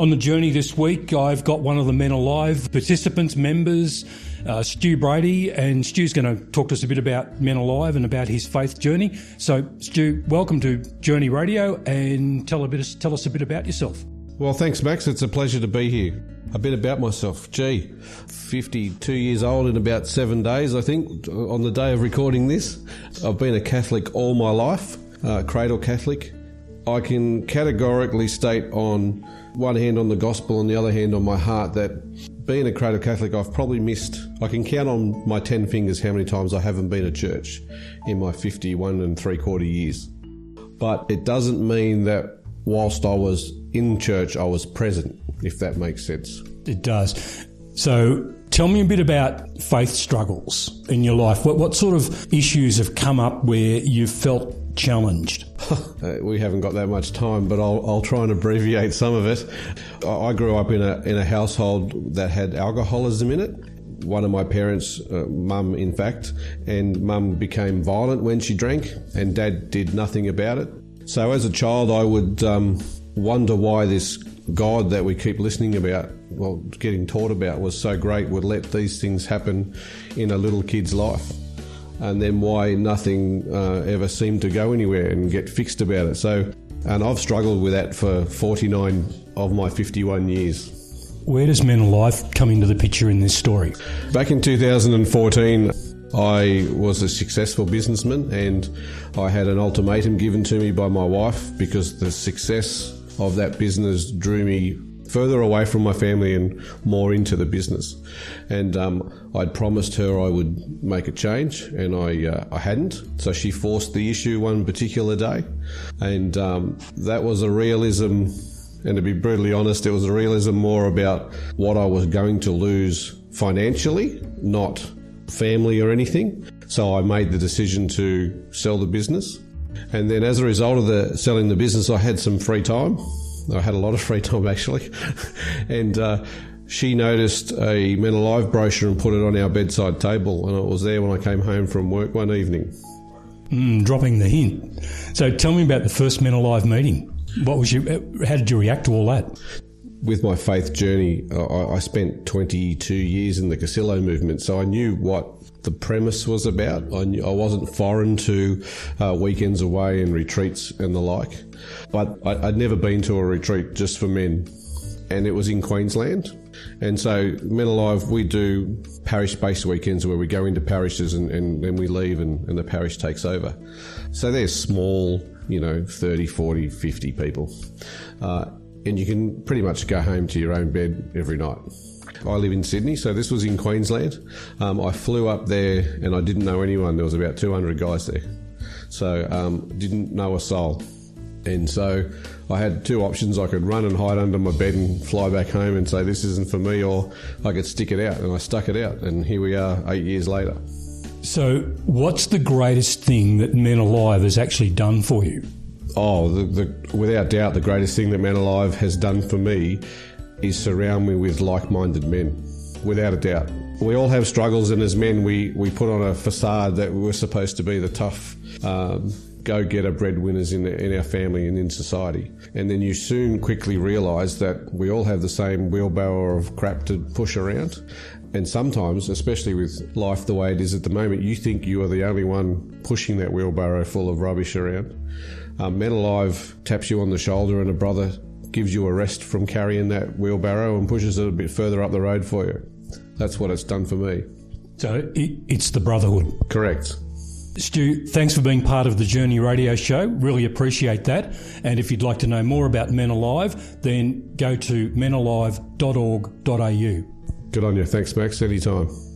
On the journey this week, I've got one of the Men Alive participants, members, uh, Stu Brady, and Stu's going to talk to us a bit about Men Alive and about his faith journey. So, Stu, welcome to Journey Radio, and tell a bit, tell us a bit about yourself. Well, thanks, Max. It's a pleasure to be here. A bit about myself. Gee, 52 years old in about seven days, I think, on the day of recording this. I've been a Catholic all my life, uh, cradle Catholic. I can categorically state on one hand on the gospel and the other hand on my heart that being a cradle Catholic, I've probably missed, I can count on my 10 fingers how many times I haven't been to church in my 51 and three quarter years. But it doesn't mean that whilst I was in church, I was present, if that makes sense. It does. So tell me a bit about faith struggles in your life. What, what sort of issues have come up where you've felt challenged? uh, we haven't got that much time, but I'll, I'll try and abbreviate some of it. I grew up in a, in a household that had alcoholism in it. One of my parents, uh, mum in fact, and mum became violent when she drank, and dad did nothing about it. So as a child, I would um, wonder why this God that we keep listening about, well, getting taught about, was so great, would let these things happen in a little kid's life and then why nothing uh, ever seemed to go anywhere and get fixed about it. So, and I've struggled with that for 49 of my 51 years. Where does Men Alive come into the picture in this story? Back in 2014, I was a successful businessman and I had an ultimatum given to me by my wife because the success of that business drew me further away from my family and more into the business. And um, I'd promised her I would make a change, and I uh, I hadn't. So she forced the issue one particular day, and um, that was a realism. And to be brutally honest, it was a realism more about what I was going to lose financially, not family or anything. So I made the decision to sell the business. And then as a result of the selling the business, I had some free time I had a lot of free time actually, and uh, she noticed a Men Alive brochure and put it on our bedside table, and it was there when I came home from work one evening. Mm, dropping the hint. So tell me about the first Men Alive meeting. What was you? How did you react to all that? With my faith journey, I, I spent 22 years in the Cursillo movement, so I knew what the premise was about. I, knew, I wasn't foreign to uh, weekends away and retreats and the like, but I, would never been to a retreat just for men, and it was in Queensland. And so, Men Alive, we do parish based weekends where we go into parishes and, and then we leave and, and the parish takes over. So they're small, you know, 30, 40, 50 people. Uh, and you can pretty much go home to your own bed every night. I live in Sydney, so this was in Queensland. Um, I flew up there and I didn't know anyone. There was about 200 guys there. So um, didn't know a soul. And so I had two options. I could run and hide under my bed and fly back home and say, this isn't for me, or I could stick it out. And I stuck it out. And here we are eight years later. So, what's the greatest thing that Men Alive has actually done for you? Oh, the, the, without doubt, the greatest thing that Man Alive has done for me is surround me with like minded men, without a doubt. We all have struggles, and as men, we, we put on a facade that we're supposed to be the tough, um, go getter breadwinners in, in our family and in society. And then you soon quickly realise that we all have the same wheelbarrow of crap to push around. And sometimes, especially with life the way it is at the moment, you think you are the only one pushing that wheelbarrow full of rubbish around. Um, Men Alive taps you on the shoulder, and a brother gives you a rest from carrying that wheelbarrow and pushes it a bit further up the road for you. That's what it's done for me. So it, it's the brotherhood. Correct. Stu, thanks for being part of the Journey Radio Show. Really appreciate that. And if you'd like to know more about Men Alive, then go to menalive.org.au. Good on you. Thanks, Max. Anytime.